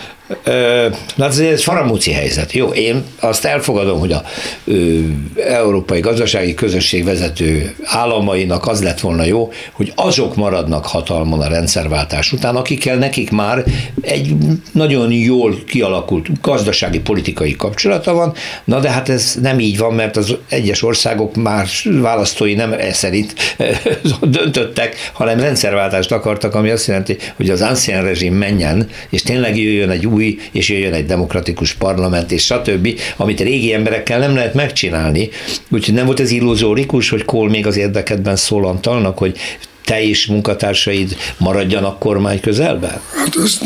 Na ez egy faramúci helyzet. Jó, én azt elfogadom, hogy a ö, Európai Gazdasági Közösség vezető államainak az lett volna jó, hogy azok maradnak hatalmon a rendszerváltás után, akikkel nekik már egy nagyon jól kialakult gazdasági politikai kapcsolata van, na de hát ez nem így van, mert az egyes országok már választói nem e szerint döntöttek, hanem rendszerváltást akartak, ami azt jelenti, hogy az ancien rezsim menjen, és tényleg jöjjön egy új, és jöjjön egy demokratikus parlament, és stb., amit régi emberekkel nem lehet megcsinálni. Úgyhogy nem volt ez illuzórikus, hogy Kohl még az érdekedben szólantalnak, hogy te és munkatársaid maradjanak kormány közelben? Hát ezt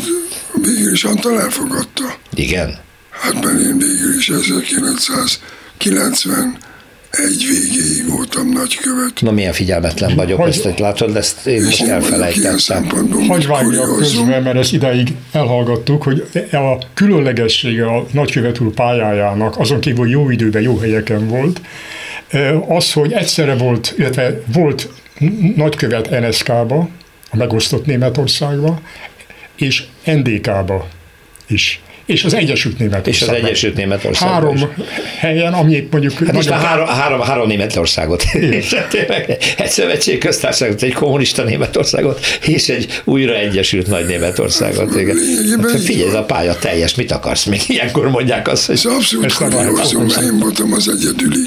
végül is Antal elfogadta. Igen. Hát mert én végül is 1991 végéig voltam nagykövet. Na milyen figyelmetlen vagyok, Hogy- ezt hogy látod, ezt én ilyen elfelejtettem. szempontból Hagy vágjak közben, mert ezt idáig elhallgattuk, hogy a különlegessége a nagykövet úr pályájának, azon kívül hogy jó időben, jó helyeken volt, az, hogy egyszerre volt, illetve volt nagykövet NSK-ba, a megosztott Németországba, és NDK-ba is. És az Egyesült Németországban. És az Egyesült Németországban Három is. helyen, ami épp mondjuk... Hát most már három, három, három Németországot. És tényleg egy szövetség köztársaságot, egy kommunista Németországot, és egy újra egyesült nagy Németországot. Igen. Hát figyelj, ez a pálya teljes, mit akarsz még? Ilyenkor mondják azt, hogy Ez abszolút kuriózum, én voltam az egyedüli.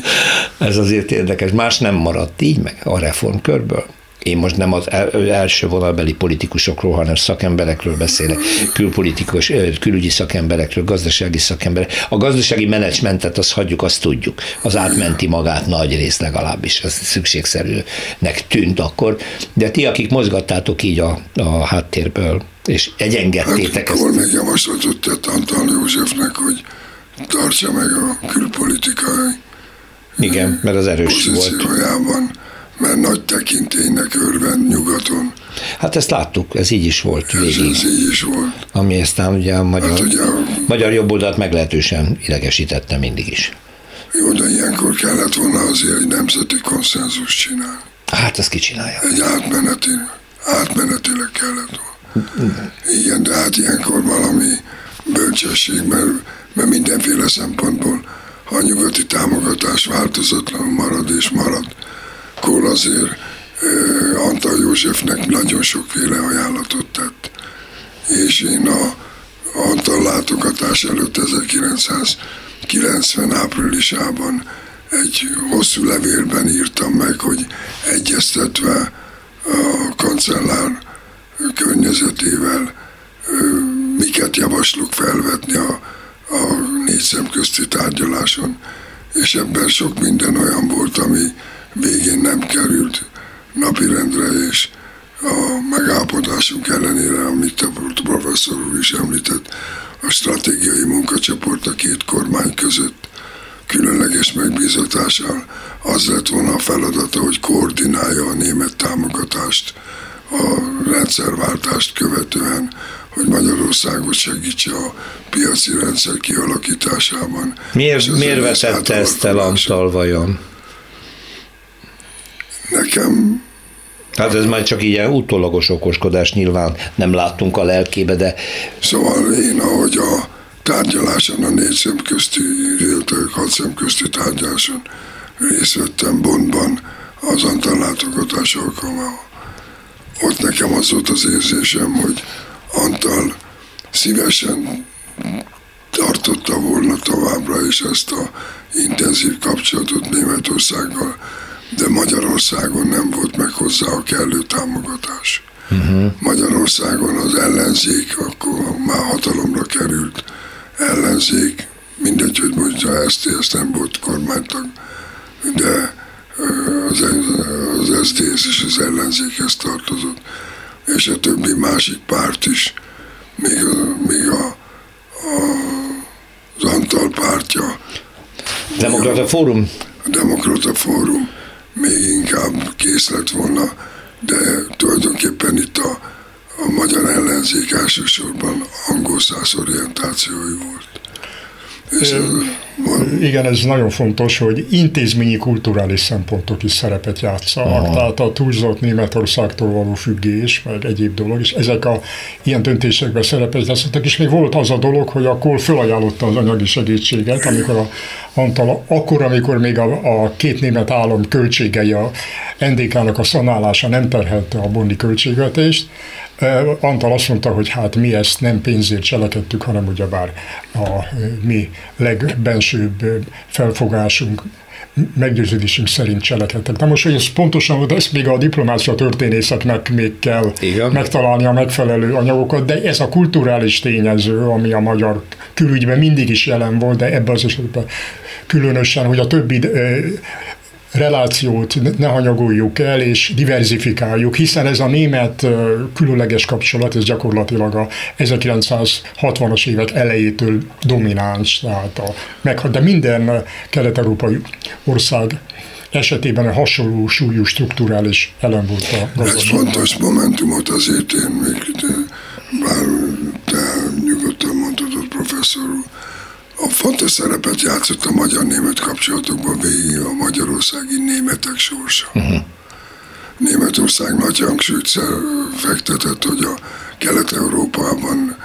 ez azért érdekes. Más nem maradt így meg a reformkörből. Én most nem az el- első vonalbeli politikusokról, hanem szakemberekről beszélek, külpolitikus, külügyi szakemberekről, gazdasági szakemberek. A gazdasági menedzsmentet azt hagyjuk, azt tudjuk. Az átmenti magát nagy rész legalábbis, ez szükségszerűnek tűnt akkor. De ti, akik mozgattátok így a, a háttérből, és egyengettétek Hát ezt. Kohl még javaslatot tett Antal Józsefnek, hogy tartsa meg a külpolitikai Igen, mert az erős volt. Mert nagy tekintélynek örvend nyugaton, Hát ezt láttuk, ez így is volt végig. ez így is volt. Ami aztán ugye a magyar, Hát ugye a- magyar jobboldalt meglehetősen idegesítette mindig is. Jó, de ilyenkor kellett volna azért egy nemzeti konszenzus csinálni. Hát ezt kicsinálja. Egy átmeneti, átmenetileg kellett volna. Igen, de hát ilyenkor valami bölcsesség, mert, mert mindenféle szempontból, ha a nyugati támogatás változatlanul marad és marad, Kohl azért Antal Józsefnek nagyon sokféle ajánlatot tett. És én a Antal látogatás előtt 1990 áprilisában egy hosszú levélben írtam meg, hogy egyeztetve a kancellár környezetével miket javaslok felvetni a, a négy szemközti tárgyaláson. és ebben sok minden olyan volt, ami végén nem került napirendre, és a megállapodásunk ellenére, amit a professzor úr is említett, a stratégiai munkacsoport a két kormány között különleges megbízatással az lett volna a feladata, hogy koordinálja a német támogatást a rendszerváltást követően, hogy Magyarországot segítse a piaci rendszer kialakításában. Miért, miért vetette ezt el Antal vajon? Nekem. Hát ez már csak ilyen utólagos okoskodás, nyilván. Nem láttunk a lelkébe, de... Szóval én, ahogy a tárgyaláson, a négy szem közti, illetve hat szem közti tárgyaláson részt vettem Bondban az Antal látogatás alkalmával. Ott nekem az volt az érzésem, hogy Antal szívesen tartotta volna továbbra is ezt a intenzív kapcsolatot Németországgal, de Magyarországon nem volt meg hozzá a kellő támogatás. Uh-huh. Magyarországon az ellenzék, akkor már hatalomra került ellenzék, mindegy, hogy mondja ezt, ezt nem volt kormánytag, de az, az SZDSZ és az ellenzékhez tartozott, és a többi másik párt is, még a, még a, a az Antal pártja. Demokrata Fórum? A Demokrata Fórum még inkább kész lett volna, de tulajdonképpen itt a, a magyar ellenzék elsősorban angol száz orientációi volt. Igen, ez nagyon fontos, hogy intézményi kulturális szempontok is szerepet játszanak, Aha. tehát a túlzott Németországtól való függés, meg egyéb dolog, és ezek a ilyen döntésekben szerepet játszottak, és még volt az a dolog, hogy akkor felajánlotta az anyagi segítséget, amikor a Antal, akkor, amikor még a, a két német állam költségei a NDK-nak a szanálása nem terhelte a bondi költségvetést, Antal azt mondta, hogy hát mi ezt nem pénzért cselekedtük, hanem ugyebár a mi legbensőbb felfogásunk meggyőződésünk szerint cselekedtek. Na most, hogy ez pontosan, de ezt még a diplomácia történészeknek még kell Igen. megtalálni a megfelelő anyagokat, de ez a kulturális tényező, ami a magyar külügyben mindig is jelen volt, de ebben az esetben különösen, hogy a többi relációt ne hanyagoljuk el, és diversifikáljuk, hiszen ez a német különleges kapcsolat, ez gyakorlatilag a 1960-as évek elejétől domináns, tehát a, meg, de minden kelet-európai ország esetében a hasonló súlyú strukturális elem volt a gazdaság. Egy fontos momentumot azért én még, bár te nyugodtan mondhatod, professzor úr, a fontos szerepet játszott a magyar-német kapcsolatokban végig a magyarországi németek sorsa. Uh-huh. Németország nagy hangsúlyt fektetett, hogy a Kelet-Európában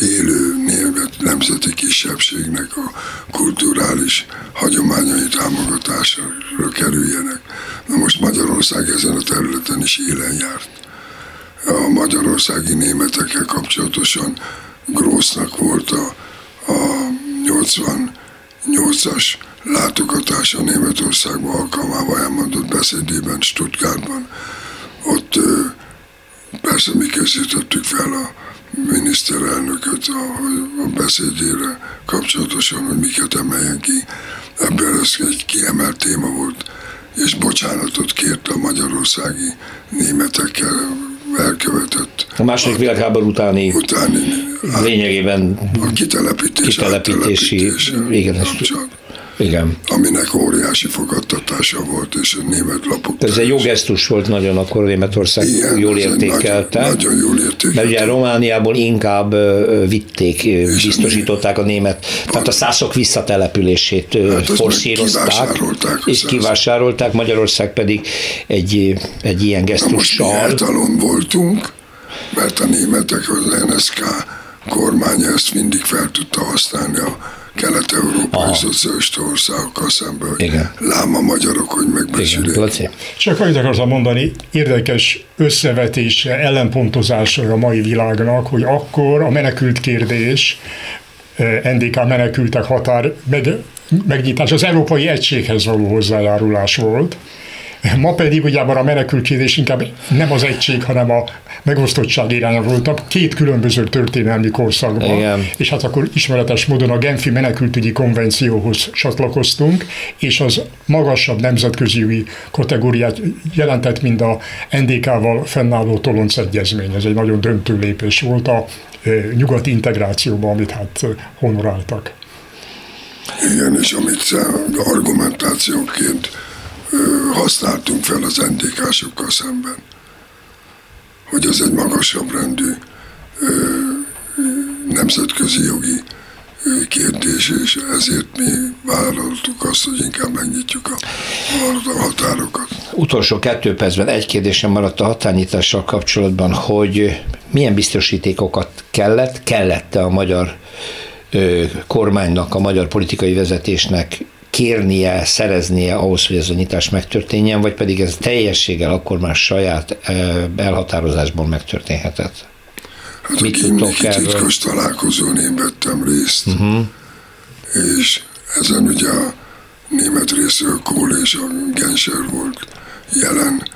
élő német nemzeti kisebbségnek a kulturális hagyományai támogatásra kerüljenek. Na most Magyarország ezen a területen is élen járt. A magyarországi németekkel kapcsolatosan Grossnak volt a a 88-as látogatása Németországba alkalmával elmondott beszédében Stuttgartban. Ott persze mi készítettük fel a miniszterelnököt a, a beszédére kapcsolatosan, hogy miket emeljen ki. Ebből ez egy kiemelt téma volt, és bocsánatot kért a magyarországi németekkel elkövetett. A második világháború utáni, utáni lényegében a kitelepítés, kitelepítési, igen, igen. Aminek óriási fogadtatása volt, és a német lapok. Ez egy jó gesztus volt nagyon, akkor Németország Igen, jól értékelte. Nagyon, nagyon jól értékelte. Mert ugye Romániából inkább vitték, és biztosították a német, pont, tehát a szászok visszatelepülését hát forszírozták, és kivásárolták, Magyarország pedig egy, egy ilyen gesztussal. most mi voltunk, mert a németek az NSK kormánya ezt mindig fel tudta használni a kelet-európai szocialista országokkal szemben, hogy Igen. lám a magyarok, hogy megbecsülik. Csak annyit akartam mondani, érdekes összevetése, ellenpontozása a mai világnak, hogy akkor a menekült kérdés, eh, NDK menekültek határ meg, megnyitás az európai egységhez való hozzájárulás volt, Ma pedig ugye a menekültkérdés inkább nem az egység, hanem a megosztottság irányába voltak, két különböző történelmi korszakban, Igen. és hát akkor ismeretes módon a Genfi menekültügyi konvencióhoz csatlakoztunk, és az magasabb nemzetközi kategóriát jelentett, mint a NDK-val fennálló Tolonc egyezmény. Ez egy nagyon döntő lépés volt a nyugati integrációban, amit hát honoráltak. Igen, és amit argumentációként használtunk fel az NDK-sokkal szemben, hogy ez egy magasabb rendű nemzetközi jogi kérdés, és ezért mi vállaltuk azt, hogy inkább megnyitjuk a, a határokat. Utolsó kettő percben egy kérdésem maradt a határnyitással kapcsolatban, hogy milyen biztosítékokat kellett, kellette a magyar ö, kormánynak, a magyar politikai vezetésnek kérnie, szereznie ahhoz, hogy ez a nyitás megtörténjen, vagy pedig ez teljességgel akkor már saját elhatározásból megtörténhetett? Hát Mit a Gimniki titkos találkozón én vettem részt, uh-huh. és ezen ugye a német részről Kohl és a Genscher volt jelen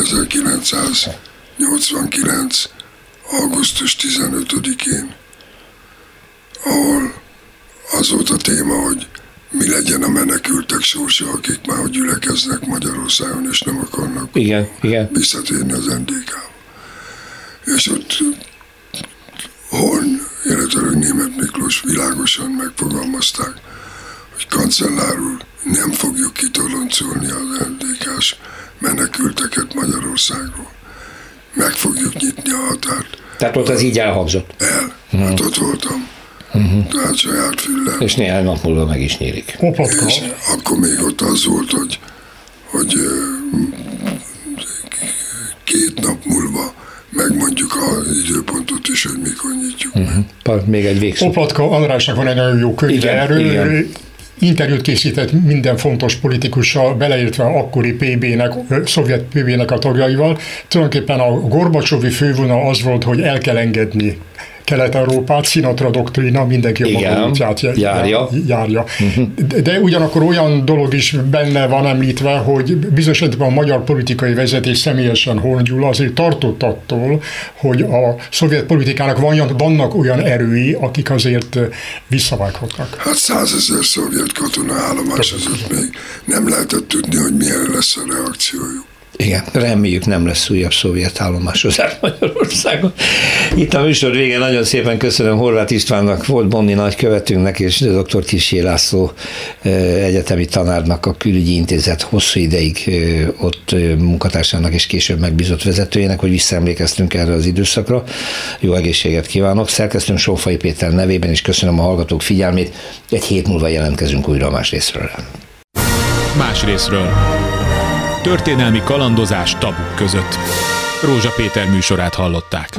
1989. augusztus 15-én, ahol az volt a téma, hogy mi legyen a menekültek sorsa, akik már hogy gyülekeznek Magyarországon, és nem akarnak igen, igen. visszatérni az ndk És ott Horn, illetve Német Miklós világosan megfogalmazták, hogy kancellár úr, nem fogjuk kitoloncolni az ndk menekülteket Magyarországról. Meg fogjuk nyitni a határt. Tehát ott az így elhangzott? El. Hmm. Hát ott voltam. Uh-huh. Tehát saját füllem. És néhány nap múlva meg is nyílik. Hopatka. És akkor még ott az volt, hogy, hogy két nap múlva megmondjuk az időpontot is, hogy mikor nyitjuk uh-huh. Még egy végszó. Hopatka Andrásnak van egy nagyon jó könyve erről. Igen interjút készített minden fontos politikussal, beleértve akkori PB-nek, szovjet PB-nek a tagjaival. Tulajdonképpen a Gorbacsovi fővonal az volt, hogy el kell engedni Kelet-Európát, Sinatra doktrína mindenki a maga útját járja. járja. Uh-huh. De, ugyanakkor olyan dolog is benne van említve, hogy bizonyos a magyar politikai vezetés személyesen Horn azért tartott attól, hogy a szovjet politikának van, vannak olyan erői, akik azért visszavághatnak. Hát százezer szovjet katona állomás azért még nem lehetett tudni, hogy milyen lesz a reakciójuk. Igen, reméljük nem lesz újabb szovjet állomásozás Magyarországon. Itt a műsor vége nagyon szépen köszönöm Horváth Istvánnak, volt Bonni nagykövetünknek és dr. Kisi László egyetemi tanárnak, a külügyi intézet hosszú ideig ott munkatársának és később megbízott vezetőjének, hogy visszaemlékeztünk erre az időszakra. Jó egészséget kívánok! Szerkesztőm Sófai Péter nevében is köszönöm a hallgatók figyelmét. Egy hét múlva jelentkezünk újra más részről. Más részről. Történelmi kalandozás tabuk között. Rózsa Péter műsorát hallották.